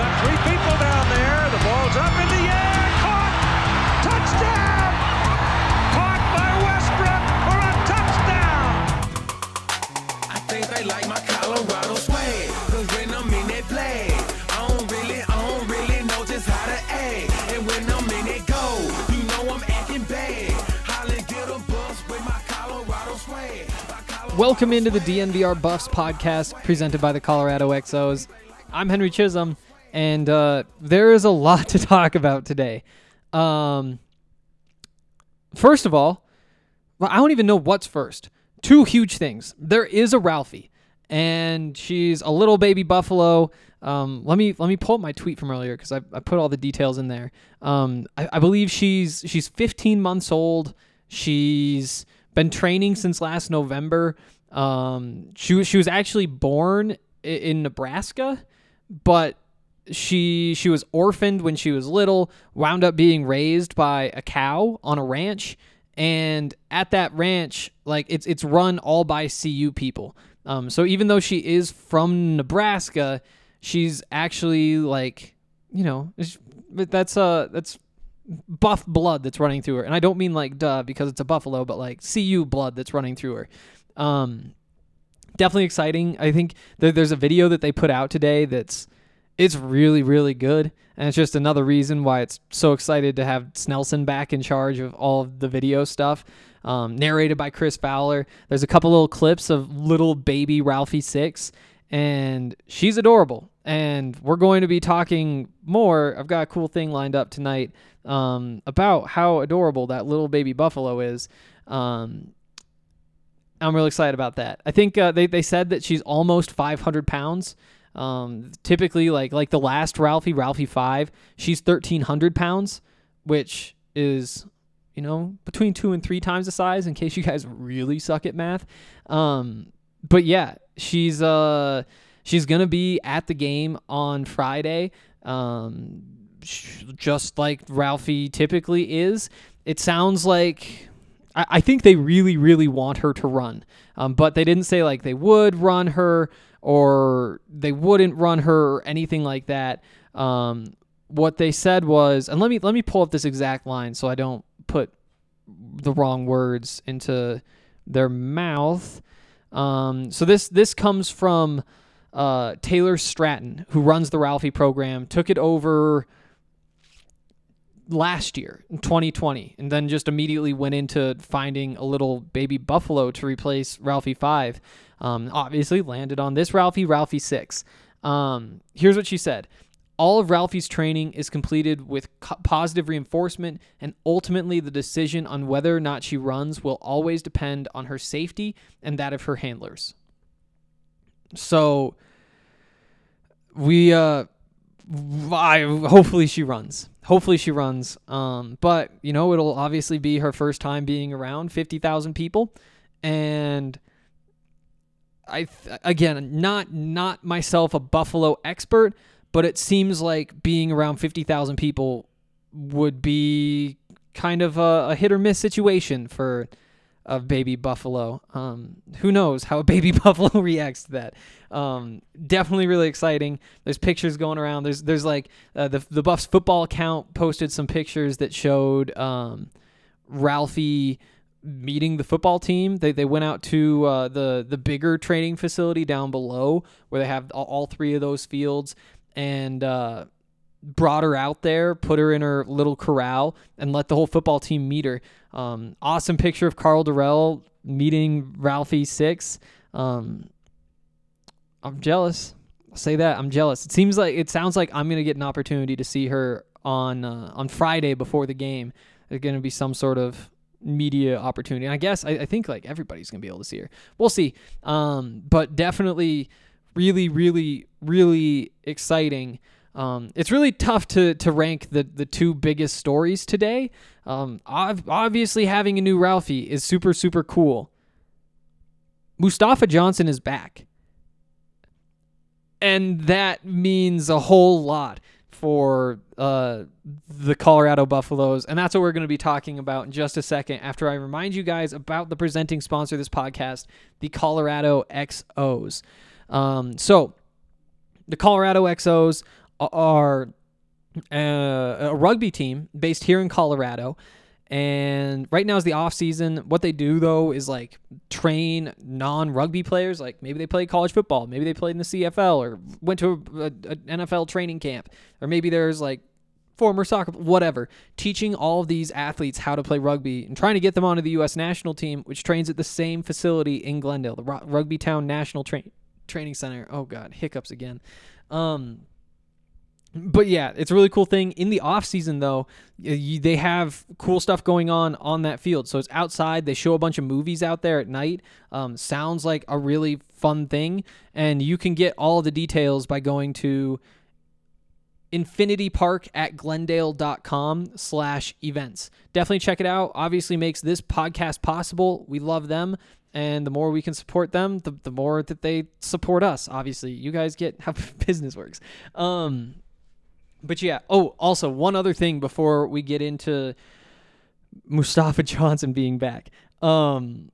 got three people down there. The ball's up in the air. Caught. Touchdown. Caught by Westbrook for a touchdown. I think they like my Colorado swag. Cause when I'm in that flag, I don't really, I don't really know just how to act. And when I'm in it go, you know I'm acting bad. Holly get a bus with my Colorado swag. Welcome into the DNVR Buffs podcast presented by the Colorado XOs. I'm Henry Chisholm, and uh, there is a lot to talk about today. Um, first of all, well, I don't even know what's first. Two huge things. There is a Ralphie, and she's a little baby buffalo. Um, let me let me pull up my tweet from earlier because I, I put all the details in there. Um, I, I believe she's she's 15 months old. She's been training since last November. Um, she was she was actually born i- in Nebraska, but she she was orphaned when she was little, wound up being raised by a cow on a ranch, and at that ranch, like it's it's run all by CU people. Um, so even though she is from Nebraska, she's actually like, you know, that's uh that's buff blood that's running through her, and I don't mean like duh because it's a buffalo, but like CU blood that's running through her. Um, definitely exciting. I think there, there's a video that they put out today that's it's really really good, and it's just another reason why it's so excited to have Snelson back in charge of all of the video stuff. Um, narrated by Chris Fowler. There's a couple little clips of little baby Ralphie Six, and she's adorable. And we're going to be talking more. I've got a cool thing lined up tonight um, about how adorable that little baby buffalo is. Um, I'm really excited about that. I think uh, they they said that she's almost 500 pounds. Um, typically, like like the last Ralphie, Ralphie five, she's 1,300 pounds, which is you know between two and three times the size. In case you guys really suck at math, um, but yeah, she's uh she's gonna be at the game on Friday. Um, just like Ralphie typically is. It sounds like I, I think they really, really want her to run. Um, but they didn't say like they would run her or they wouldn't run her or anything like that. Um, what they said was, and let me let me pull up this exact line so I don't put the wrong words into their mouth. Um, so this this comes from uh, Taylor Stratton, who runs the Ralphie program, took it over last year in 2020 and then just immediately went into finding a little baby buffalo to replace ralphie 5 um, obviously landed on this ralphie ralphie 6 um, here's what she said all of ralphie's training is completed with co- positive reinforcement and ultimately the decision on whether or not she runs will always depend on her safety and that of her handlers so we uh I, hopefully she runs. Hopefully she runs. Um, but you know, it'll obviously be her first time being around fifty thousand people, and I again not not myself a Buffalo expert, but it seems like being around fifty thousand people would be kind of a, a hit or miss situation for a baby buffalo. Um, who knows how a baby buffalo reacts to that? Um, definitely really exciting. There's pictures going around. There's there's like uh, the the Buffs football account posted some pictures that showed um, Ralphie meeting the football team. They they went out to uh, the the bigger training facility down below where they have all, all three of those fields and. Uh, brought her out there, put her in her little corral, and let the whole football team meet her. Um, awesome picture of Karl Dorrell meeting Ralphie Six. Um, I'm jealous. I'll say that I'm jealous. It seems like it sounds like I'm gonna get an opportunity to see her on uh, on Friday before the game. There's gonna be some sort of media opportunity. I guess I, I think like everybody's gonna be able to see her. We'll see. Um, but definitely, really, really, really exciting. Um, it's really tough to to rank the the two biggest stories today. Um, ob- obviously, having a new Ralphie is super super cool. Mustafa Johnson is back, and that means a whole lot for uh, the Colorado Buffaloes, and that's what we're going to be talking about in just a second. After I remind you guys about the presenting sponsor of this podcast, the Colorado XOs. Um, so, the Colorado XOs are uh, a rugby team based here in Colorado. And right now is the off season. What they do though is like train non-rugby players. Like maybe they play college football, maybe they played in the CFL or went to a, a, a NFL training camp, or maybe there's like former soccer, whatever. Teaching all of these athletes how to play rugby and trying to get them onto the U.S. national team, which trains at the same facility in Glendale, the Rugby Town National Tra- Training Center. Oh God, hiccups again. Um, but yeah, it's a really cool thing. In the off season, though, you, they have cool stuff going on on that field. So it's outside. They show a bunch of movies out there at night. Um, sounds like a really fun thing, and you can get all the details by going to infinity park at glendale.com slash events definitely check it out obviously makes this podcast possible we love them and the more we can support them the, the more that they support us obviously you guys get how business works um but yeah oh also one other thing before we get into mustafa johnson being back um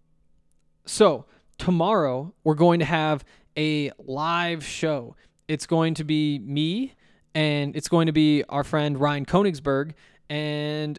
so tomorrow we're going to have a live show it's going to be me and it's going to be our friend Ryan Koenigsberg and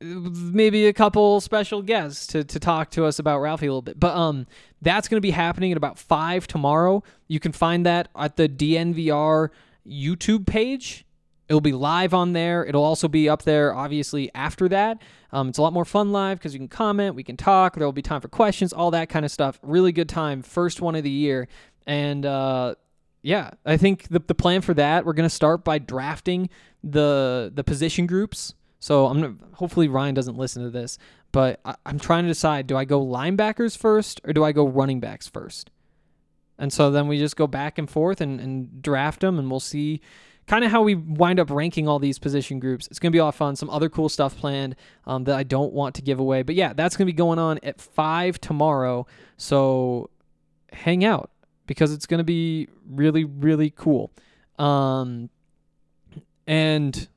maybe a couple special guests to, to talk to us about Ralphie a little bit. But um, that's going to be happening at about five tomorrow. You can find that at the DNVR YouTube page. It'll be live on there. It'll also be up there, obviously, after that. Um, it's a lot more fun live because you can comment, we can talk. There will be time for questions, all that kind of stuff. Really good time. First one of the year. And uh, yeah, I think the, the plan for that, we're going to start by drafting the the position groups. So I'm gonna, hopefully Ryan doesn't listen to this, but I, I'm trying to decide: do I go linebackers first or do I go running backs first? And so then we just go back and forth and, and draft them, and we'll see kind of how we wind up ranking all these position groups. It's going to be a lot of fun. Some other cool stuff planned um, that I don't want to give away. But yeah, that's going to be going on at 5 tomorrow. So hang out because it's going to be really, really cool. Um, and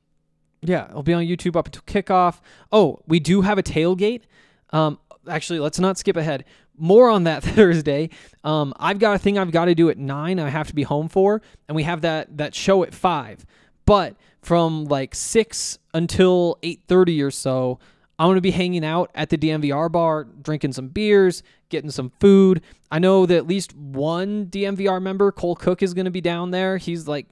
yeah, it'll be on YouTube up until kickoff. Oh, we do have a tailgate. Um, actually, let's not skip ahead. More on that Thursday. Um, I've got a thing I've got to do at nine. I have to be home for, and we have that that show at five. But from like six until eight thirty or so, I'm gonna be hanging out at the DNVR bar, drinking some beers, getting some food. I know that at least one DNVR member, Cole Cook, is gonna be down there. He's like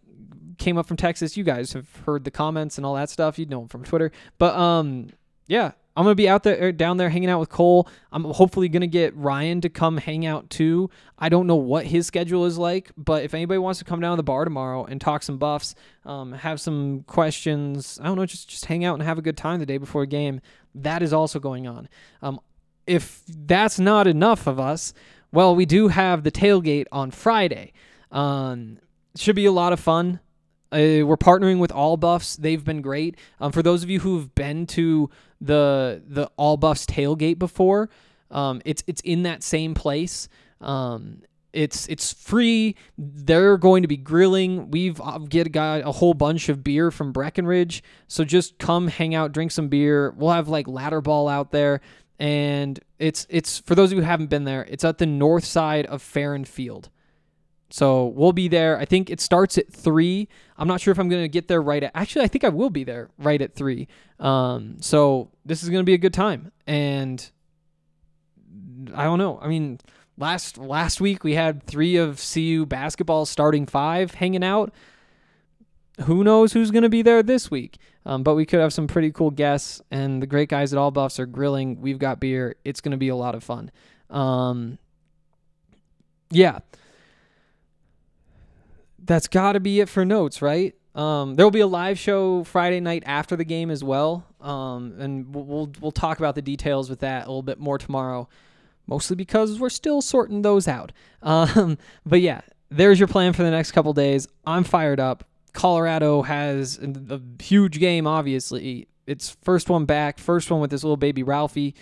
came up from Texas. You guys have heard the comments and all that stuff. You know him from Twitter. But um, yeah, I'm gonna be out there er, down there hanging out with Cole. I'm hopefully gonna get Ryan to come hang out too. I don't know what his schedule is like, but if anybody wants to come down to the bar tomorrow and talk some buffs, um, have some questions, I don't know, just just hang out and have a good time the day before a game. That is also going on. Um, if that's not enough of us, well, we do have the tailgate on Friday. Um, should be a lot of fun. Uh, we're partnering with All Buffs. They've been great. Um, for those of you who've been to the the All Buffs tailgate before, um, it's it's in that same place. Um, it's it's free. They're going to be grilling. We've uh, get got a whole bunch of beer from Breckenridge. So just come hang out, drink some beer. We'll have like ladder ball out there, and it's it's for those of you who haven't been there. It's at the north side of Farron Field. So we'll be there. I think it starts at three. I'm not sure if I'm to get there right at. Actually, I think I will be there right at three. Um, so this is to be a good time, and I don't know. I mean, last last week we had three of CU basketball starting five hanging out. Who knows who's to be there this week? Um, but we could have some pretty cool guests, and the great guys at All Buffs are grilling. We've got beer. It's to be a lot of fun. Um, yeah that's got to be it for notes, right? Um, there will be a live show Friday night after the game as well. Um, and we'll, we'll talk about the details with that a little bit more tomorrow, mostly because we're still sorting those out. Um, but yeah, there's your plan for the next couple days. I'm fired up. Colorado has a huge game, obviously. It's first one back, first one with this little baby Ralphie.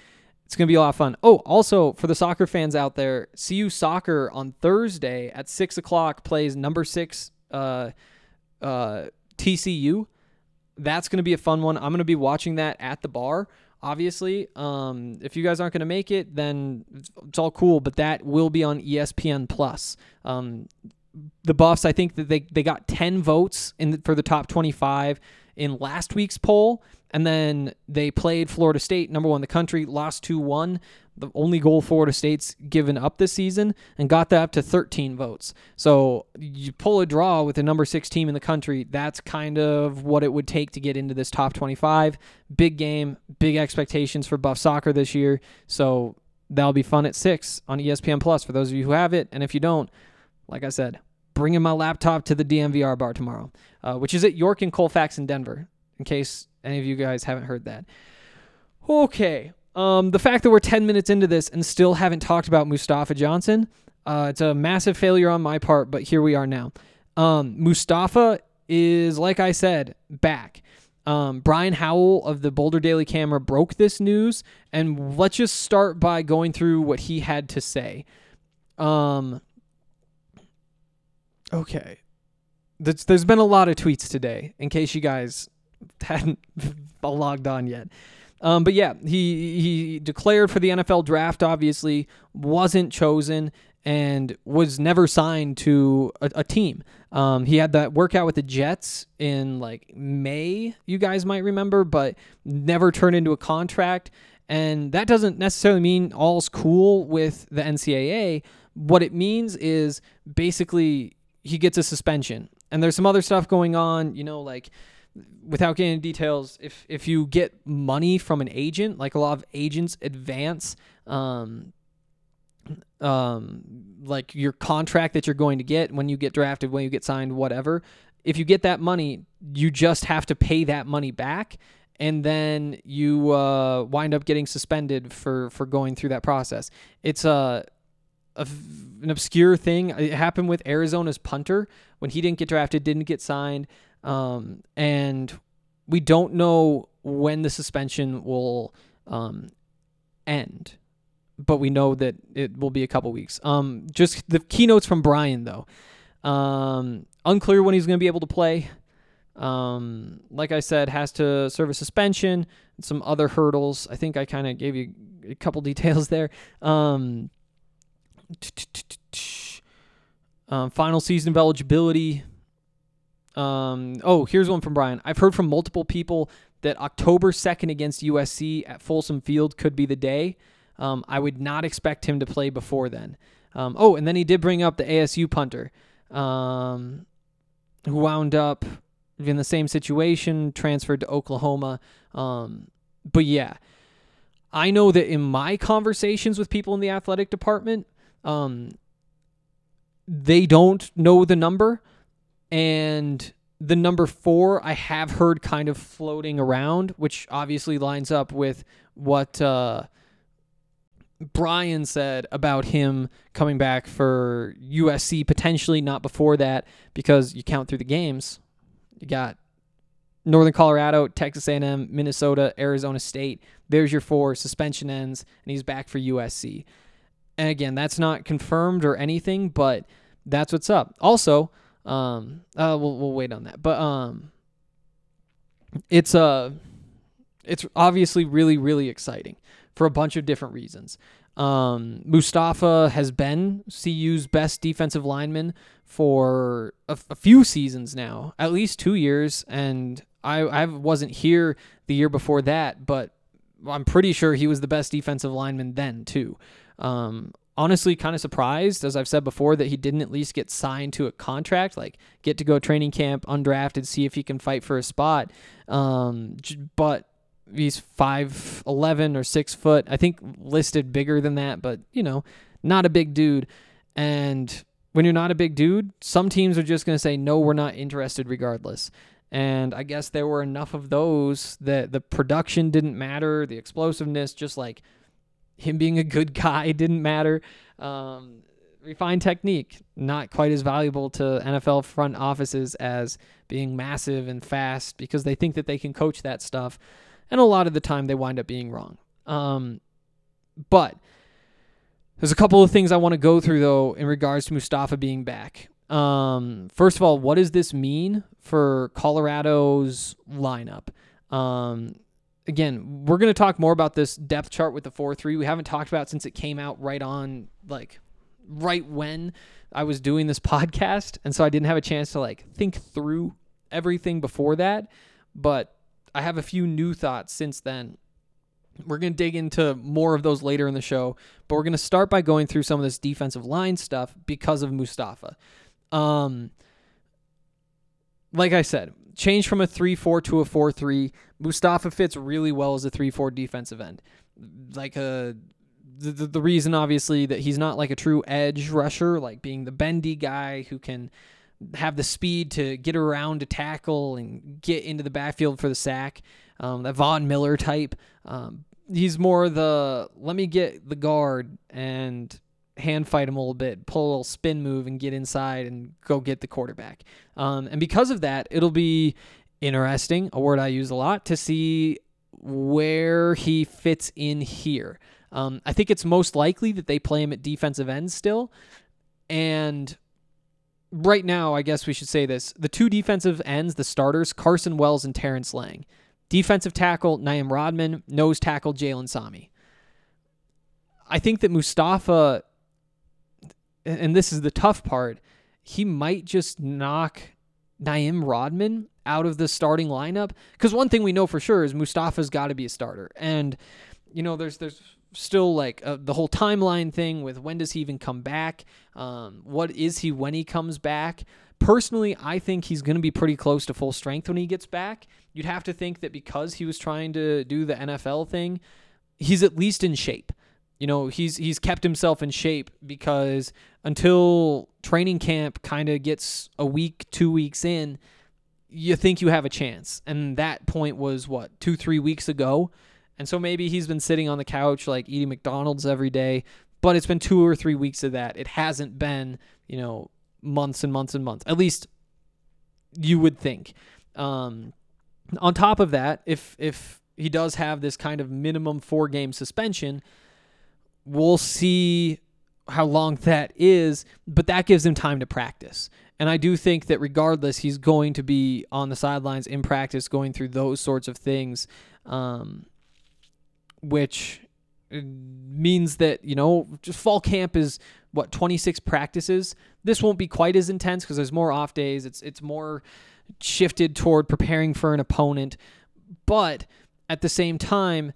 It's going to be a lot of fun. Oh, also for the soccer fans out there, CU Soccer on Thursday at 6 o'clock plays number six uh, uh, TCU. That's going to be a fun one. I'm going to be watching that at the bar. Obviously, um, if you guys aren't going to make it, then it's, all cool. But that will be on ESPN Plus. Um, the Buffs, I think that they, they got 10 votes in the, for the top 25 in last week's poll. And then they played Florida State, number one in the country, lost 2 1. The only goal Florida State's given up this season, and got that up to 13 votes. So you pull a draw with the number six team in the country. That's kind of what it would take to get into this top 25. Big game, big expectations for Buff Soccer this year. So that'll be fun at 6 on ESPN Plus for those of you who have it. And if you don't, like I said, bringing my laptop to the DNVR bar tomorrow, uh, which is at York and Colfax in Denver, in case any of you guys haven't heard that. Okay. Um, the fact that we're 10 minutes into this and still haven't talked about Mustafa Johnson, uh, it's a massive failure on my part, but here we are now. Um, Mustafa is, like I said, back. Um, Brian Howell of the Boulder Daily Camera broke this news, and let's just start by going through what he had to say. Um, okay. There's, there's been a lot of tweets today, in case you guys hadn't logged on yet. Um, but yeah, he he declared for the NFL draft. Obviously, wasn't chosen and was never signed to a, a team. Um, he had that workout with the Jets in like May, you guys might remember, but never turned into a contract. And that doesn't necessarily mean all's cool with the NCAA. What it means is basically he gets a suspension. And there's some other stuff going on, you know, like without getting into details, if if you get money from an agent, like a lot of agents advance um um like your contract that you're going to get when you get drafted, when you get signed, whatever. If you get that money, you just have to pay that money back and then you uh, wind up getting suspended for for going through that process. It's a, a an obscure thing. It happened with Arizona's punter when he didn't get drafted, didn't get signed. Um, and we don't know when the suspension will um, end, but we know that it will be a couple weeks. Um, just the keynotes from Brian though. Um, unclear when he's going to be able to play. Um, like I said, has to serve a suspension. Some other hurdles. I think I kind of gave you a couple details there. Um, um, final season of eligibility. Um, oh, here's one from Brian. I've heard from multiple people that October 2nd against USC at Folsom Field could be the day. Um, I would not expect him to play before then. Um, oh, and then he did bring up the ASU punter, um, who wound up in the same situation, transferred to Oklahoma. Um, but yeah, I know that in my conversations with people in the athletic department, um, they don't know the number and the number four I have heard kind of floating around, which obviously lines up with what uh, Brian said about him coming back for USC potentially not before that because you count through the games. You got Northern Colorado, Texas A&M, Minnesota, Arizona State. There's your four. Suspension ends, and he's back for USC. And again, that's not confirmed or anything, but that's what's up. Also, um, uh, we'll we'll wait on that. But um, it's uh, it's obviously really really exciting for a bunch of different reasons. Um, Mustafa has been CU's best defensive lineman for a, a few seasons now, at least two years, and I I wasn't here the year before that, but I'm pretty sure he was the best defensive lineman then too. Um, honestly, kind of surprised, as I've said before, that he didn't at least get signed to a contract, like get to go training camp undrafted, see if he can fight for a spot. Um, but he's five eleven or six foot. I think listed bigger than that, but you know, not a big dude. And when you're not a big dude, some teams are just going to say no, we're not interested regardless. And I guess there were enough of those that the production didn't matter, the explosiveness, just like him being a good guy didn't matter. Um, refined technique, not quite as valuable to NFL front offices as being massive and fast because they think that they can coach that stuff. And a lot of the time they wind up being wrong. Um, but there's a couple of things I want to go through though in regards to Mustafa being back. Um, first of all, what does this mean for Colorado's lineup? Um, again, we're going to talk more about this depth chart with the 4 3. We haven't talked about since it came out right on, like, right when I was doing this podcast. And so I didn't have a chance to, like, think through everything before that. But I have a few new thoughts since then. We're going to dig into more of those later in the show, but we're going to start by going through some of this defensive line stuff because of Mustafa. Um, like I said, change from a 3 4 to a 4 3. Mustafa fits really well as a 3 4 defensive end. Like a. The, the, the reason, obviously, that he's not like a true edge rusher, like being the bendy guy who can have the speed to get around to tackle and get into the backfield for the sack, um, that Von Miller type. Um, he's more the let me get the guard and hand fight him a little bit, pull a little spin move, and get inside and go get the quarterback. Um, and because of that, it'll be interesting, a word I use a lot, to see where he fits in here. Um, I think it's most likely that they play him at defensive end still. And right now, I guess we should say this the two defensive ends, the starters, Carson Wells and Terrence Lang. Defensive tackle, Naim Rodman. Nose tackle, Jalen Sami. I think that Mustafa and this is the tough part, he might just knock Naim Rodman out of the starting lineup. Because one thing we know for sure is Mustafa's got to be a starter, and you know there's there's still like uh, the whole timeline thing with when does he even come back? Um, what is he when he comes back? Personally, I think he's going to be pretty close to full strength when he gets back. You'd have to think that because he was trying to do the NFL thing, he's at least in shape you know he's he's kept himself in shape because until training camp kind of gets a week two weeks in you think you have a chance. And that point was what two three weeks ago? And so maybe he's been sitting on the couch like eating mcdonald's every day but it's been two or three weeks of that. It hasn't been you know months and months and months. At least you would think. Um, on top of that if if he does have this kind of minimum four game suspension We'll see how long that is, but that gives him time to practice. And I do think that regardless, he's going to be on the sidelines in practice, going through those sorts of things, um, which means that, you know, just fall camp is what, 26 practices? This won't be quite as intense because there's more off days. It's, it's more shifted toward preparing for an opponent. But at the same time,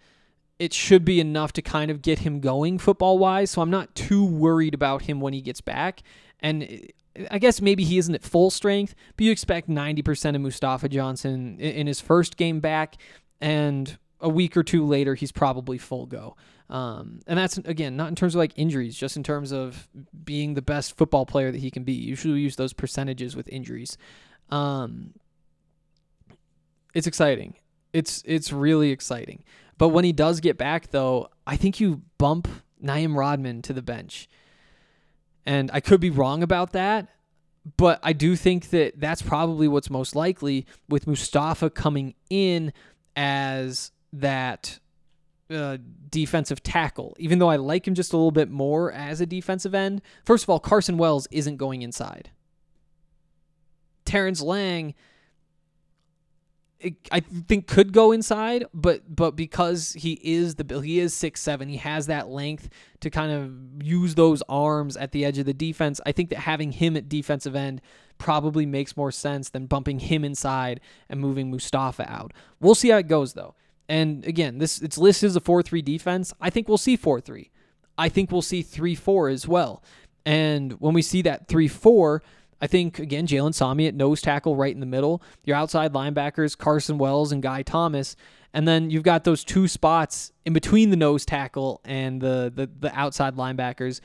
it should be enough to kind of get him going football wise. So I'm not too worried about him when he gets back. And uh, I guess maybe he isn't at full strength, but you expect 90% of Mustafa Johnson in his first game back. And a week or two later, he's probably full go. Um, and that's, again, not in terms of like injuries, just in terms of being the best football player that he can be. Usually use those percentages with injuries. Um, it's exciting. It's it's really exciting. But when he does get back, though, I think you bump Naim Rodman to the bench. And I could be wrong about that, but I do think that that's probably what's most likely with Mustafa coming in as that uh, defensive tackle. Even though I like him just a little bit more as a defensive end. First of all, Carson Wells isn't going inside. Terrence Lang I think could go inside, but but because he is the he is six seven, he has that length to kind of use those arms at the edge of the defense. I think that having him at defensive end probably makes more sense than bumping him inside and moving Mustafa out. We'll see how it goes though. And again, this it's listed as a four three defense. I think we'll see four three. I think we'll see three four as well. And when we see that three four, I think again Jalen Sami at nose tackle right in the middle. Your outside linebackers Carson Wells and Guy Thomas, and then you've got those two spots in between the nose tackle and the the, the outside linebackers.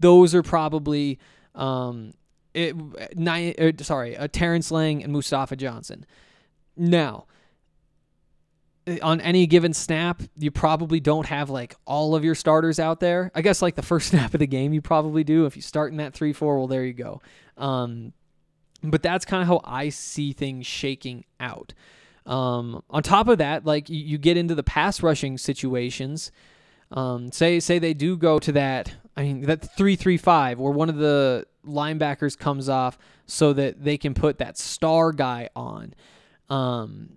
Those are probably um, it, nine, er, sorry, uh, Terrence Lang and Mustafa Johnson. Now, on any given snap, you probably don't have like all of your starters out there. I guess like the first snap of the game, you probably do. If you start in that 3 4, well, there you go. Um, but that's kind of how I see things shaking out. Um, on top of that, like you, you get into the pass rushing situations. Um, say say they do go to that. I mean that three three five, where one of the linebackers comes off so that they can put that star guy on. Um,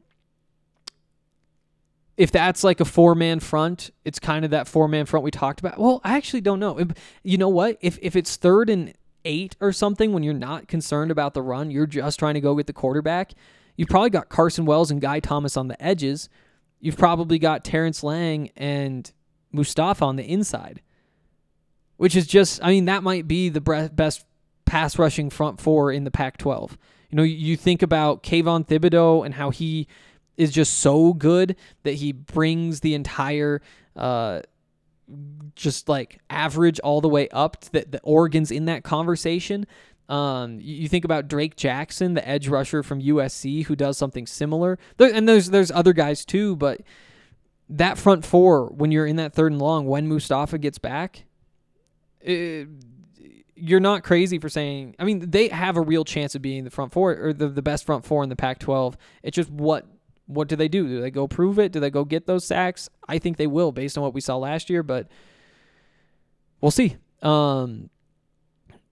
if that's like a four man front, it's kind of that four man front we talked about. Well, I actually don't know. You know what? If if it's third and eight or something, when you're not concerned about the run, you're just trying to go get the quarterback. You've probably got Carson Wells and Guy Thomas on the edges. You've probably got Terrence Lang and Mustafa on the inside, which is just, I mean, that might be the best pass rushing front four in the Pac 12. You know, you think about Kayvon Thibodeaux and how he is just so good that he brings the entire, uh, just like average all the way up to the, the Oregon's in that conversation. Um, you you think about Drake Jackson, the edge rusher from USC, who does something similar. There, and there's there's other guys too, but that front four, when you're in that third and long, when Mustafa gets back, it, you're not crazy for saying. I mean, they have a real chance of being the front four or the, the best front four in the Pac-12. It's just what what do they do? Do they go prove it? Do they go get those sacks? I think they will, based on what we saw last year, but we'll see. Um,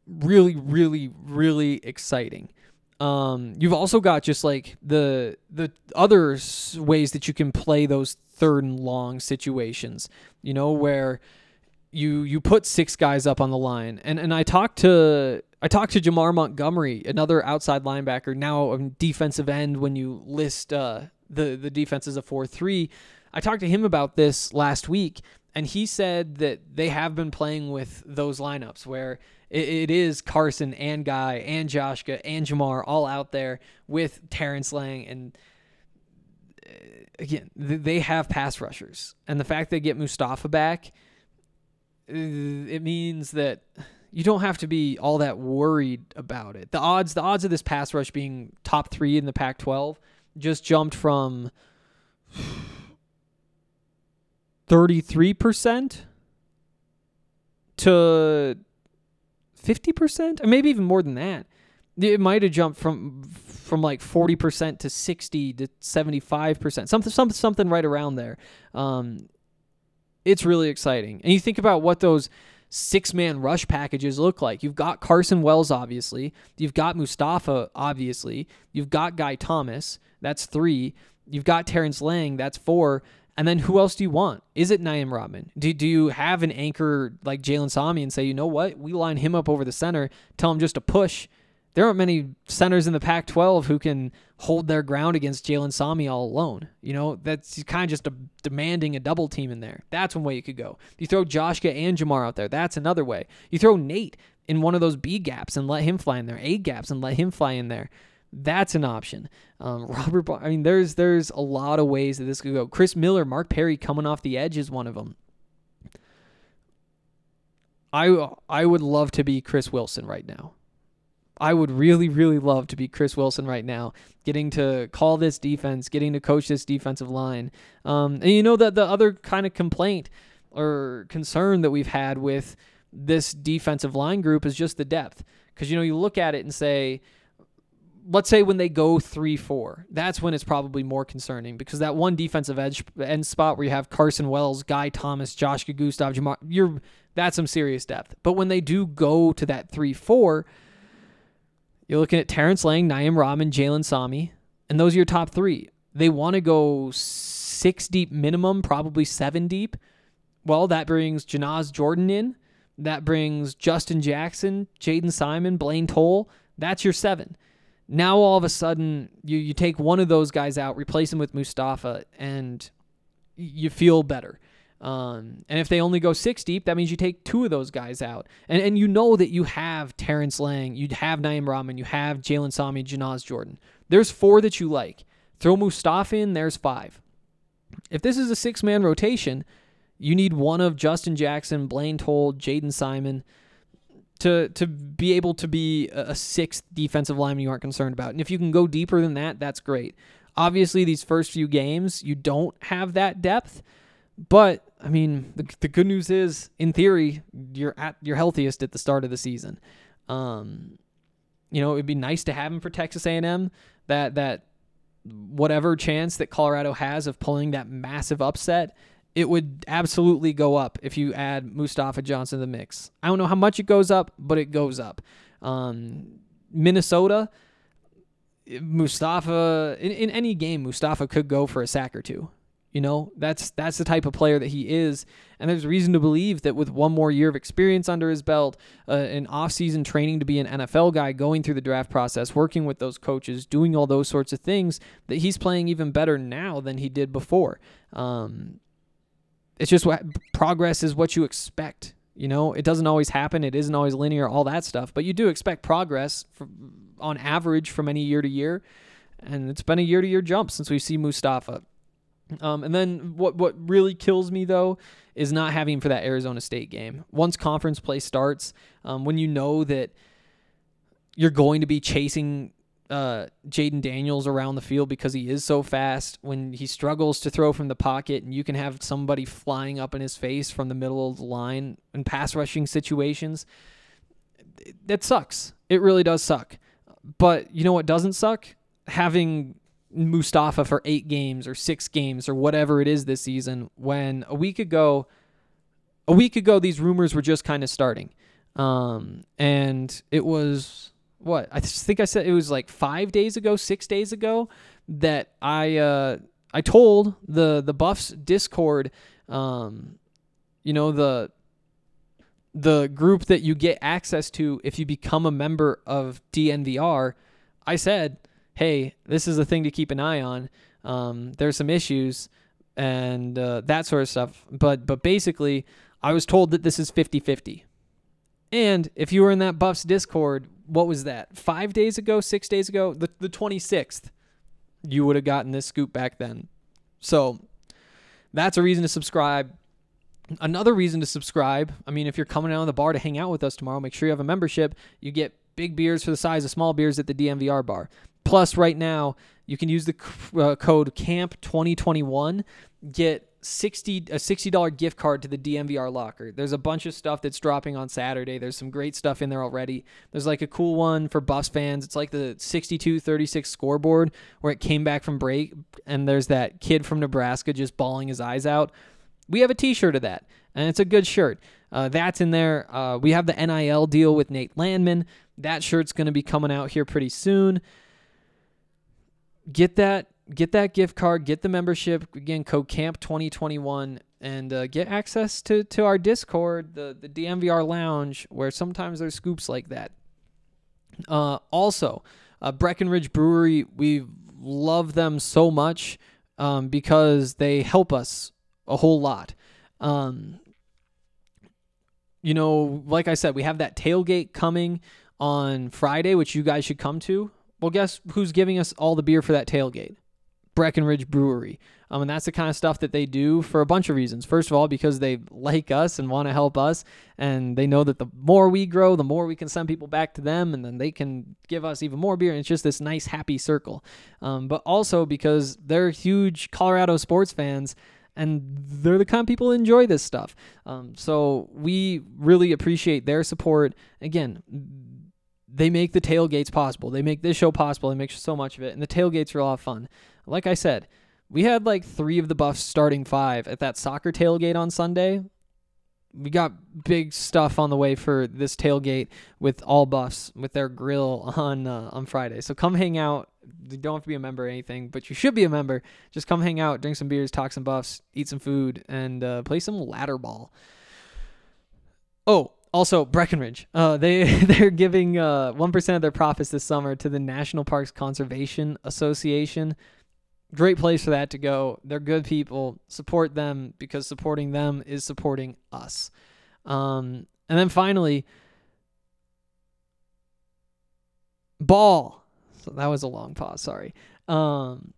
really, really, really exciting. Um, you've also got just like the the other ways that you can play those third and long situations. You know where you you put six guys up on the line, and and I talked to I talked to Jamar Montgomery, another outside linebacker, now a defensive end. When you list uh, the the defense as a four three, I talked to him about this last week, and he said that they have been playing with those lineups where it, it is Carson and Guy and Joshka and Jamar all out there with Terrence Lang. And uh, again they have pass rushers. And the fact they get Mustafa back uh, it means that you don't have to be all that worried about it. The odds the odds of this pass rush being top 3 in the Pac-12 just jumped from 33% to 50% or maybe even more than that. It might have jumped from from like 40% to 60 to 75%. Something something something right around there. Um it's really exciting. And you think about what those six man rush packages look like. You've got Carson Wells, obviously. You've got Mustafa, obviously. You've got Guy Thomas. That's three. You've got Terrence Lang. That's four. And then who else do you want? Is it Naim Rodman? Do, do you have an anchor like Jalen Sami and say, you know what? We line him up over the center, tell him just to push. There aren't many centers in the Pac 12 who can hold their ground against Jalen Sami all alone. You know, that's kind of just a, demanding a double team in there. That's one way you could go. You throw Joshka and Jamar out there. That's another way. You throw Nate in one of those B gaps and let him fly in there, A gaps and let him fly in there. That's an option. Um, Robert, Bar- I mean, there's there's a lot of ways that this could go. Chris Miller, Mark Perry coming off the edge is one of them. I I would love to be Chris Wilson right now. I would really, really love to be Chris Wilson right now, getting to call this defense, getting to coach this defensive line. Um, and you know that the other kind of complaint or concern that we've had with this defensive line group is just the depth. Because you know you look at it and say, let's say when they go three four, that's when it's probably more concerning because that one defensive edge end spot where you have Carson Wells, Guy Thomas, Joshka Gustav, Jamar, you're that's some serious depth. But when they do go to that three four, you're looking at Terrence Lang, Naim Rodman, Jalen Sami, and those are your top three. They want to go six deep minimum, probably seven deep. Well, that brings Janaz Jordan in. That brings Justin Jackson, Jaden Simon, Blaine Toll. That's your seven. Now all of a sudden you you take one of those guys out, replace him with Mustafa, and you feel better. Um, and if they only go six deep, that means you take two of those guys out. And and you know that you have Terrence Lang, you have Naim Rodman, you have Jalen Sami, Janaz Jordan. There's four that you like. Throw Mustafa in, there's five. If this is a six man rotation, you need one of Justin Jackson, Blaine Toll, Jaden Simon to to be able to be a sixth defensive lineman you aren't concerned about. And if you can go deeper than that, that's great. Obviously, these first few games, you don't have that depth. But I mean, the, the good news is, in theory, you're at your healthiest at the start of the season. Um, you know, it'd be nice to have him for Texas A&M. That that whatever chance that Colorado has of pulling that massive upset, it would absolutely go up if you add Mustafa Johnson to the mix. I don't know how much it goes up, but it goes up. Um, Minnesota, Mustafa in, in any game, Mustafa could go for a sack or two. You know, that's that's the type of player that he is, and there's reason to believe that with one more year of experience under his belt, uh, an off-season training to be an NFL guy, going through the draft process, working with those coaches, doing all those sorts of things, that he's playing even better now than he did before. Um, it's just what progress is what you expect. You know, it doesn't always happen. It isn't always linear, all that stuff, but you do expect progress for, on average from any year to year, and it's been a year-to-year jump since we see Mustafa. Um, and then what what really kills me though is not having for that Arizona State game. Once conference play starts, um, when you know that you're going to be chasing uh, Jayden Daniels around the field because he is so fast, when he struggles to throw from the pocket, and you can have somebody flying up in his face from the middle of the line in pass rushing situations, that sucks. It really does suck. But you know what doesn't suck? Having Mustafa for eight games or six games or whatever it is this season when a week ago a week ago these rumors were just kind of starting. Um, and it was what i think i said it was like five days ago six days ago that i uh, i told the the buffs discord um, you know the the group that you get access to if you become a member of dnvr i said hey, this is a thing to keep an eye on. Um, there's some issues and uh, that sort of stuff. But but basically, I was told that this is 50-50. And if you were in that Buffs Discord, what was that? Five days ago, six days ago, the the 26th, you would have gotten this scoop back then. So that's a reason to subscribe. Another reason to subscribe. I mean, if you're coming out of the bar to hang out with us tomorrow, make sure you have a membership. You get big beers for the size of small beers at the DNVR bar. Plus, right now, you can use the uh, code CAMP2021, get 60 a $60 gift card to the DNVR locker. There's a bunch of stuff that's dropping on Saturday. There's some great stuff in there already. There's like a cool one for Buffs fans. It's like the 62-36 scoreboard where it came back from break and there's that kid from Nebraska just bawling his eyes out. We have a t-shirt of that and it's a good shirt. Uh, that's in there. Uh, we have the NIL deal with Nate Landman. That shirt's going to be coming out here pretty soon get that get that gift card, get the membership again, code Camp 2021, and uh, get access to to our Discord, the the DNVR Lounge, where sometimes there's scoops like that. Uh, also, uh, Breckenridge Brewery, we love them so much um, because they help us a whole lot. Um, you know, like I said, we have that tailgate coming on Friday, which you guys should come to. Well, guess who's giving us all the beer for that tailgate? Breckenridge Brewery. Um, and that's the kind of stuff that they do for a bunch of reasons. First of all, because they like us and want to help us, and they know that the more we grow, the more we can send people back to them, and then they can give us even more beer. And it's just this nice, happy circle. Um, but also because they're huge Colorado sports fans, and they're the kind of people who enjoy this stuff. Um, so we really appreciate their support. Again, they make the tailgates possible. They make this show possible. They make so much of it. And the tailgates are a lot of fun. Like I said, we had like three of the Buffs starting five at that soccer tailgate on Sunday. We got big stuff on the way for this tailgate with all Buffs with their grill on uh, on Friday. So come hang out. You don't have to be a member or anything, but you should be a member. Just come hang out, drink some beers, talk some Buffs, eat some food, and uh, play some ladder ball. Oh, also, Breckenridge. Uh, they they're giving uh, one of their profits this summer to the National Parks Conservation Association. Great place for that to go. They're good people. Support them because supporting them is supporting us. Um, and then finally, Ball. So that was a long pause. Sorry. Um,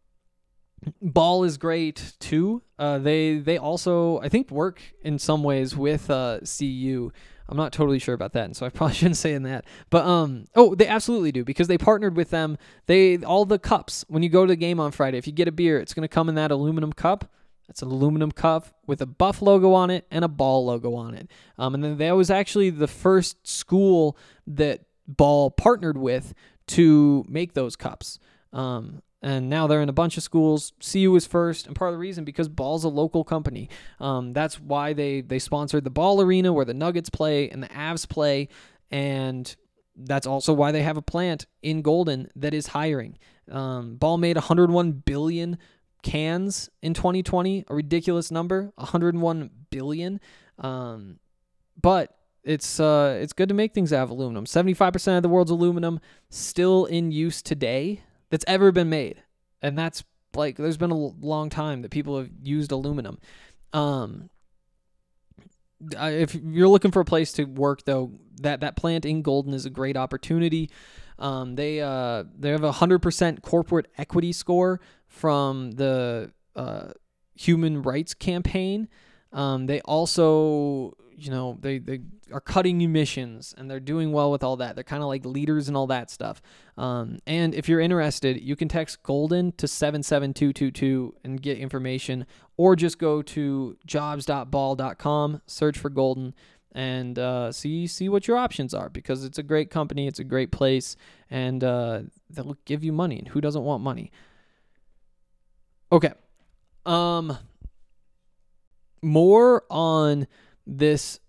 Ball is great too. Uh, they they also I think work in some ways with uh, CU. I'm not totally sure about that, and so I probably shouldn't say in that. But um, oh, they absolutely do because they partnered with them. They all the cups when you go to the game on Friday, if you get a beer, it's gonna come in that aluminum cup. It's an aluminum cup with a Buff logo on it and a Ball logo on it. Um, and then that was actually the first school that Ball partnered with to make those cups. Um, and now they're in a bunch of schools. CU is first, and part of the reason because Ball's a local company. Um, that's why they they sponsored the Ball Arena where the Nuggets play and the Avs play, and that's also why they have a plant in Golden that is hiring. Um, Ball made 101 billion cans in 2020, a ridiculous number, 101 billion. Um, but it's uh, it's good to make things out of aluminum. 75% of the world's aluminum still in use today that's ever been made, and that's like there's been a long time that people have used aluminum. Um, if you're looking for a place to work though, that that plant in Golden is a great opportunity. Um, they uh, they have a hundred percent corporate equity score from the uh, Human Rights Campaign. Um, they also, you know, they, they are cutting emissions and they're doing well with all that. They're kind of like leaders and all that stuff. Um, and if you're interested, you can text Golden to 77222 and get information, or just go to jobs.ball.com, search for Golden, and uh, see see what your options are because it's a great company, it's a great place, and uh, they'll give you money. And who doesn't want money? Okay. Um more on this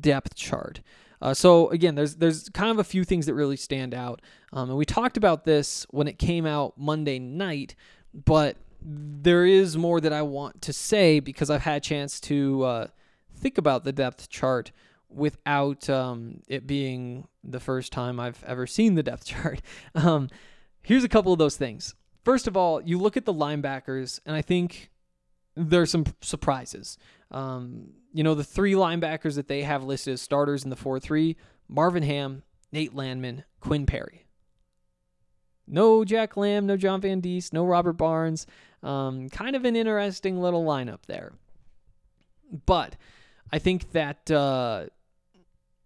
depth chart. Uh, so again, there's there's kind of a few things that really stand out, um, and we talked about this when it came out Monday night, but there is more that I want to say because I've had a chance to uh, think about the depth chart without um, it being the first time I've ever seen the depth chart. Um, here's a couple of those things. First of all, you look at the linebackers, and I think there's some surprises. Um, you know, the three linebackers that they have listed as starters in the 4 3 Marvin Ham, Nate Landman, Quinn Perry. No Jack Lamb, no Jon Van Diest, no Robert Barnes. Um, kind of an interesting little lineup there. But I think that uh,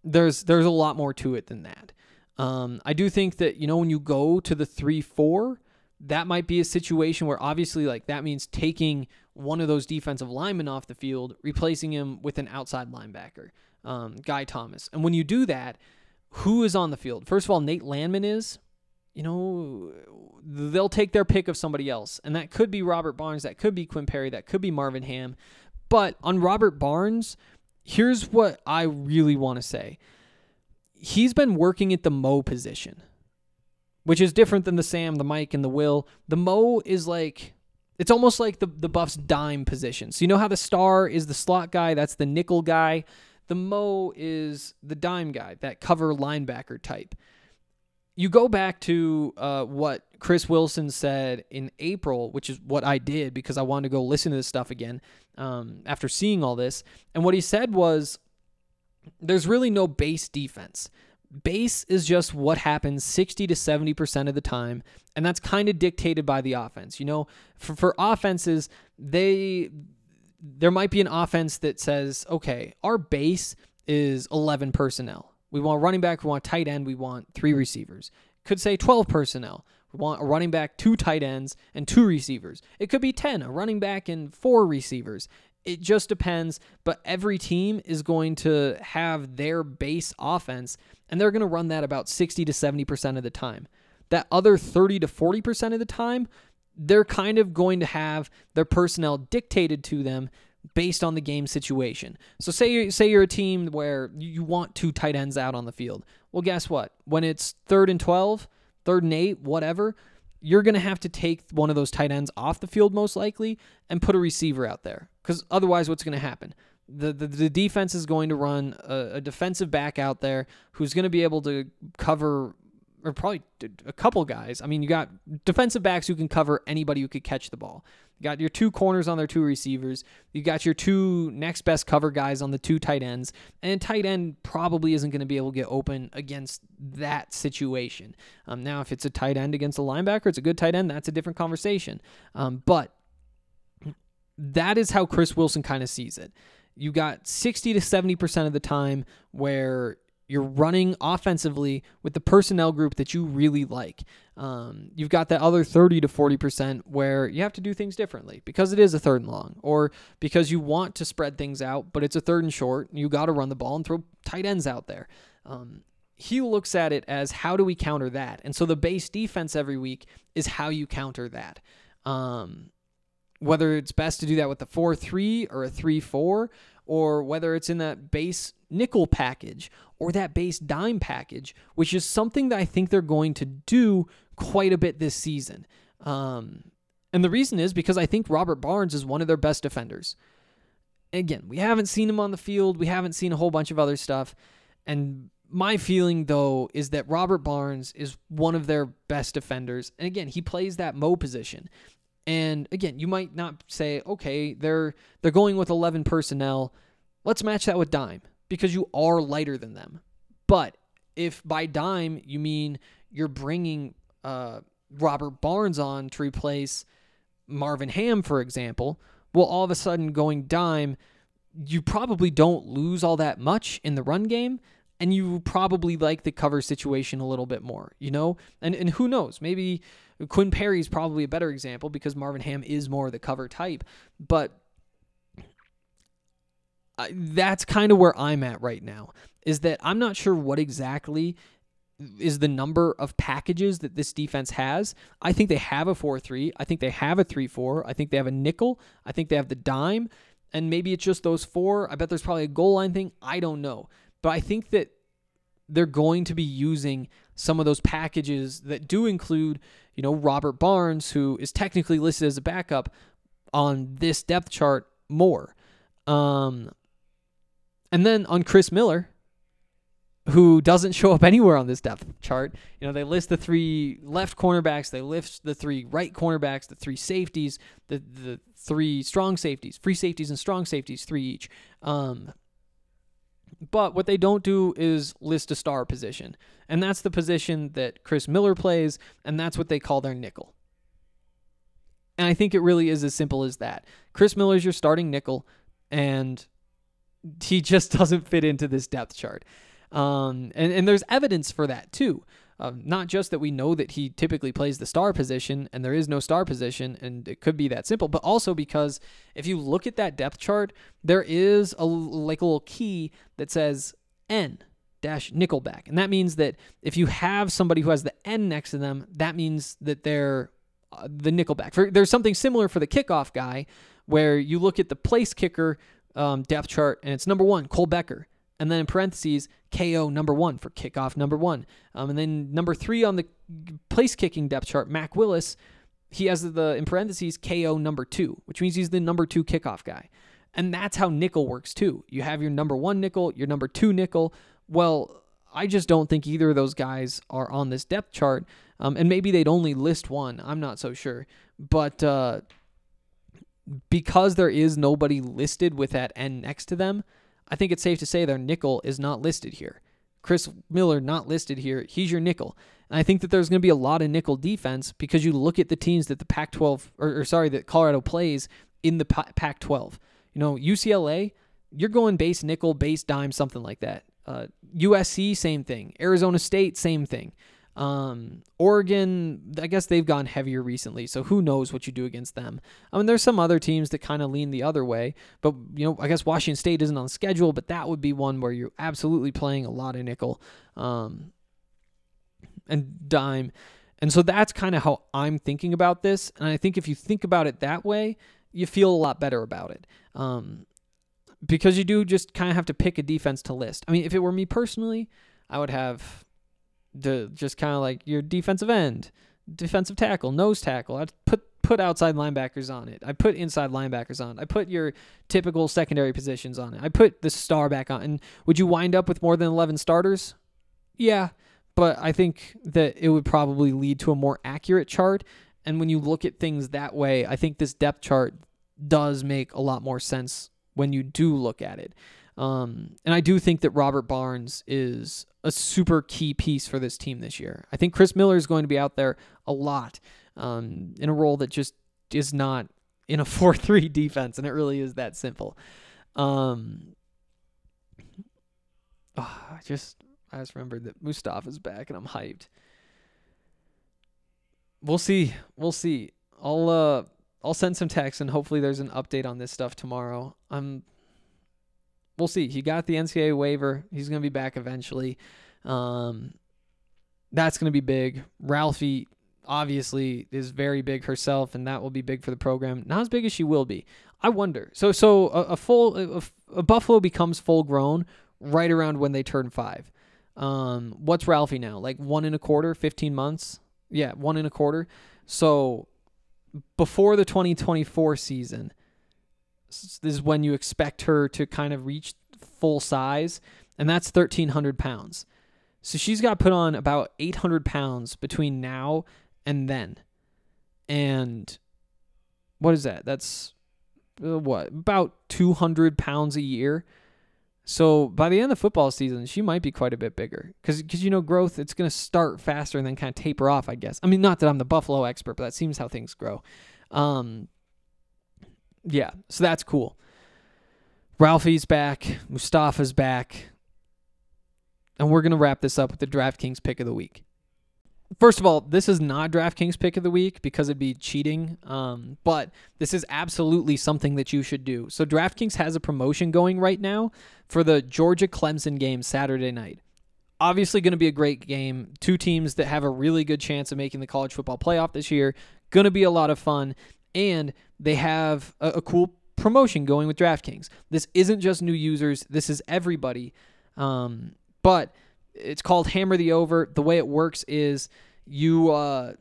there's there's a lot more to it than that. Um, I do think that you know when you go to the three four, that might be a situation where obviously like that means taking one of those defensive linemen off the field, replacing him with an outside linebacker, um, Guy Thomas. And when you do that, who is on the field? First of all, Nate Landman is. You know, they'll take their pick of somebody else, and that could be Robert Barnes, that could be Quinn Perry, that could be Marvin Ham. But on Robert Barnes, here's what I really want to say. He's been working at the Mo position which is different than the Sam, the Mike, and the Will. The Mo is like it's almost like the the Buffs dime position. So you know how the star is the slot guy, that's the nickel guy. The Mo is the dime guy, that cover linebacker type. You go back to uh, what Chris Wilson said in April, which is what I did because I wanted to go listen to this stuff again um, after seeing all this. And what he said was, "There's really no base defense." Base is just what happens 60 to 70% of the time and that's kind of dictated by the offense you know? For, for offenses they there might be an offense that says okay our base is 11 personnel. We want running back we want tight end we want three mm-hmm. receivers. Could say 12 personnel. We want a running back two tight ends and two receivers. It could be 10 a running back and four receivers. It just depends, but every team is going to have their base offense and they're going to run that about 60 to 70% of the time. That other 30 to 40% of the time, they're kind of going to have their personnel dictated to them based on the game situation. So say you say you're a team where you want two tight ends out on the field. Well, guess what? When it's 3rd and 12, 3rd and 8, whatever, you're going to have to take one of those tight ends off the field most likely and put a receiver out there because otherwise what's going to happen the, the, the defense is going to run a, a defensive back out there who's going to be able to cover or probably a couple guys. I mean, you got defensive backs who can cover anybody who could catch the ball. You got your two corners on their two receivers. You got your two next best cover guys on the two tight ends. And tight end probably isn't going to be able to get open against that situation. Um, now, if it's a tight end against a linebacker, it's a good tight end. That's a different conversation. Um, but that is how Chris Wilson kind of sees it. You got 60 to 70% of the time where you're running offensively with the personnel group that you really like. Um, you've got that other 30 to 40% where you have to do things differently because it is a third and long, or because you want to spread things out, but it's a third and short. And you got to run the ball and throw tight ends out there. Um, he looks at it as how do we counter that? And so the base defense every week is how you counter that. Um, whether it's best to do that with a 4 3 or a 3 4, or whether it's in that base nickel package or that base dime package, which is something that I think they're going to do quite a bit this season. Um, and the reason is because I think Robert Barnes is one of their best defenders. Again, we haven't seen him on the field, we haven't seen a whole bunch of other stuff. And my feeling, though, is that Robert Barnes is one of their best defenders. And again, he plays that Mo position. And again, you might not say, okay, they're they're going with 11 personnel. Let's match that with dime because you are lighter than them. But if by dime you mean you're bringing uh, Robert Barnes on to replace Marvin Ham, for example, well, all of a sudden going dime, you probably don't lose all that much in the run game. And you probably like the cover situation a little bit more, you know? And and who knows? Maybe Quinn Perry is probably a better example because Marvin Ham is more the cover type. But I, that's kind of where I'm at right now. Is that I'm not sure what exactly is the number of packages that this defense has. I think they have a 4 3. I think they have a 3 4. I think they have a nickel. I think they have the dime. And maybe it's just those four. I bet there's probably a goal line thing. I don't know. But I think that they're going to be using some of those packages that do include, you know, Robert Barnes, who is technically listed as a backup on this depth chart more. Um, and then on Chris Miller, who doesn't show up anywhere on this depth chart. You know, they list the three left cornerbacks, they list the three right cornerbacks, the three safeties, the the three strong safeties, free safeties and strong safeties, three each. Um, but what they don't do is list a star position. And that's the position that Chris Miller plays, and that's what they call their nickel. And I think it really is as simple as that. Chris Miller's your starting nickel, and he just doesn't fit into this depth chart. Um, and, and there's evidence for that too. Um, not just that we know that he typically plays the star position and there is no star position, and it could be that simple, but also because if you look at that depth chart, there is a like a little key that says N dash nickelback, and that means that if you have somebody who has the N next to them, that means that they're uh, the nickelback. For, there's something similar for the kickoff guy, where you look at the place kicker um, depth chart, and it's number one Cole Becker and then in parentheses KO number one for kickoff number one. Um, and then number three on the place kicking depth chart, Mac Willis, he has the in parentheses KO number two, which means he's the number two kickoff guy. And that's how nickel works too. You have your number one nickel, your number two nickel. Well, I just don't think either of those guys are on this depth chart. Um, and maybe they'd only list one. I'm not so sure. But uh, because there is nobody listed with that N next to them, I think it's safe to say their nickel is not listed here. Chris Miller not listed here. He's your nickel. And I think that there's going to be a lot of nickel defense because you look at the teams that the Pac-12 or, or sorry that Colorado plays in the Pac-12. You know, UCLA, you're going base nickel, base dime, something like that. Uh, USC, same thing. Arizona State, same thing. Um, Oregon, I guess they've gone heavier recently, so who knows what you do against them. I mean, there's some other teams that kind of lean the other way, but you know, I guess Washington State isn't on schedule, but that would be one where you're absolutely playing a lot of nickel, um, and dime, and so that's kind of how I'm thinking about this. And I think if you think about it that way, you feel a lot better about it. Um, because you do just kind of have to pick a defense to list. I mean, if it were me personally, I would have the just kind of like your defensive end, defensive tackle, nose tackle. I'd put put outside linebackers on it. I put inside linebackers on. I put your typical secondary positions on it. I put the star back on. And would you wind up with more than 11 starters? Yeah, but I think that it would probably lead to a more accurate chart. And when you look at things that way, I think this depth chart does make a lot more sense when you do look at it. Um, and I do think that Robert Barnes is a super key piece for this team this year. I think Chris Miller is going to be out there a lot um, in a role that just is not in a 4 3 defense, and it really is that simple. Um, oh, I just I just remembered that Mustafa's back and I'm hyped. We'll see. We'll see. I'll uh I'll send some texts, and hopefully there's an update on this stuff tomorrow. I'm we'll see. He got the NCAA waiver. He's gonna be back eventually. Um that's gonna be big. Ralphie obviously is very big herself and that will be big for the program. Not as big as she will be. I wonder. So so a, a full a, a buffalo becomes full grown right around when they turn five. Um, what's Ralphie now? Like one and a quarter, 15 months? Yeah, one and a quarter. So before the 2024 season, this is when you expect her to kind of reach full size, and that's 1,300 pounds. So she's got put on about 800 pounds between now and then. And what is that? That's uh, what? About 200 pounds a year. So by the end of football season, she might be quite a bit bigger because you know growth it's going to start faster and then kind of taper off. I guess. I mean, not that I'm the Buffalo expert, but that seems how things grow. Um, yeah, so that's cool. Ralphie's back, Mustafa's back, and we're gonna wrap this up with the DraftKings pick of the week. First of all, this is not DraftKings pick of the week because it'd be cheating. Um, but this is absolutely something that you should do. So DraftKings has a promotion going right now for the Georgia Clemson game Saturday night. Obviously, going to be a great game. Two teams that have a really good chance of making the college football playoff this year. Going to be a lot of fun, and they have a, a cool promotion going with DraftKings. This isn't just new users. This is everybody. Um, but it's called Hammer the Over. The way it works is you uh,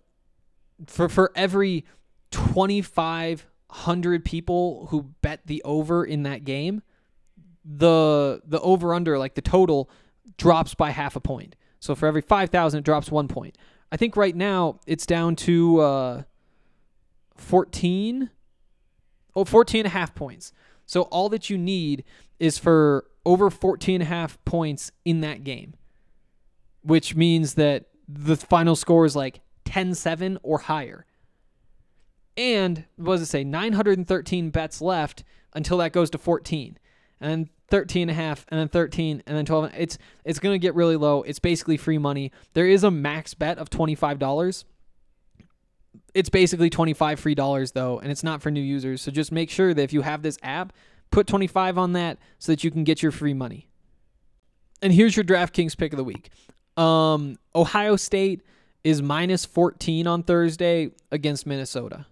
for for every twenty five hundred people who bet the over in that game, the the over under like the total drops by half a point. So for every five thousand, it drops one point. I think right now it's down to uh, 14 oh 14 and a half points. So all that you need is for over 14 and a half points in that game which means that the final score is like 10-7 or higher. And what does it say? 913 bets left until that goes to 14 and then 13 and a half and then 13 and then 12 it's it's going to get really low. It's basically free money. There is a max bet of $25 it's basically 25 free dollars though and it's not for new users. So just make sure that if you have this app put 25 on that so that you can get your free money. And here's your draftkings pick of the week. Um ohio state is minus 14 on thursday against minnesota.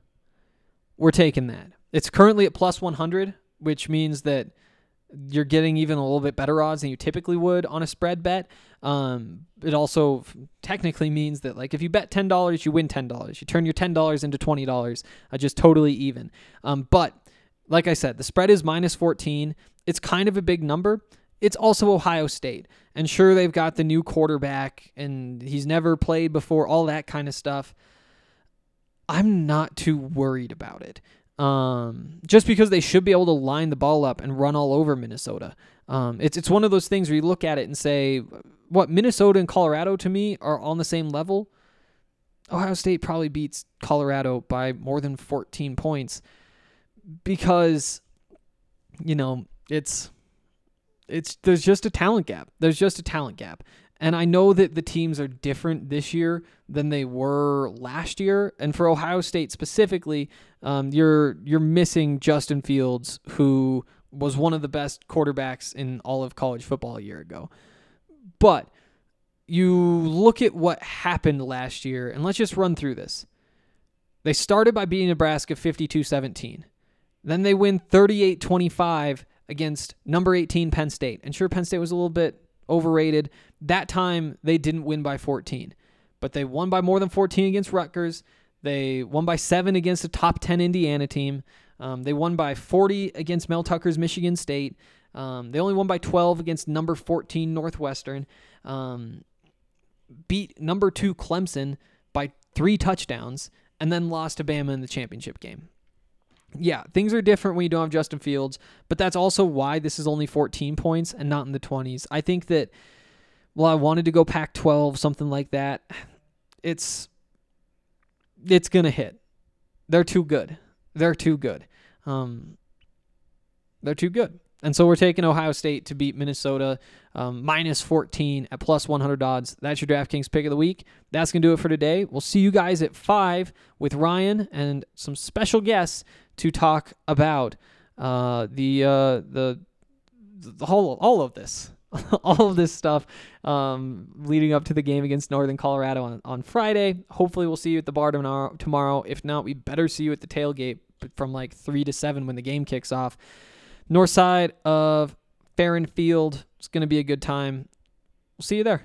We're taking that. It's currently at plus 100 which means that you're getting even a little bit better odds than you typically would on a spread bet. Um, it also technically means that like if you bet ten dollars, you win ten dollars. You turn your ten dollars into twenty dollars, uh, just totally even. Um, but like I said, the spread is minus fourteen. It's kind of a big number. It's also Ohio State, and sure they've got the new quarterback, and he's never played before, all that kind of stuff. I'm not too worried about it. Um, just because they should be able to line the ball up and run all over Minnesota. Um, it's it's one of those things where you look at it and say, what Minnesota and Colorado to me are on the same level. Ohio State probably beats Colorado by more than 14 points because you know, it's it's there's just a talent gap. There's just a talent gap. And I know that the teams are different this year than they were last year. And for Ohio State specifically, um, you're you're missing Justin Fields, who was one of the best quarterbacks in all of college football a year ago. But you look at what happened last year, and let's just run through this. They started by beating Nebraska 52 17. Then they win 38 25 against number 18 Penn State. And sure, Penn State was a little bit overrated. That time they didn't win by 14, but they won by more than 14 against Rutgers. They won by seven against a top 10 Indiana team. Um, they won by 40 against Mel Tucker's Michigan State. Um, they only won by 12 against number 14 Northwestern. Um, beat number two Clemson by three touchdowns, and then lost to Bama in the championship game. Yeah, things are different when you don't have Justin Fields, but that's also why this is only 14 points and not in the 20s. I think that, well, I wanted to go Pac 12, something like that. It's it's gonna hit. They're too good. They're too good. Um, they're too good. And so we're taking Ohio State to beat Minnesota um, minus 14 at plus 100 odds. That's your DraftKings pick of the week. That's going to do it for today. We'll see you guys at 5 with Ryan and some special guests to talk about uh, the, uh, the, the whole, all of this. all of this stuff um, leading up to the game against Northern Colorado on, on Friday. Hopefully, we'll see you at the bar tomorrow. If not, we better see you at the tailgate from like 3 to 7 when the game kicks off north side of Farrand Field. It's going to be a good time. We'll see you there.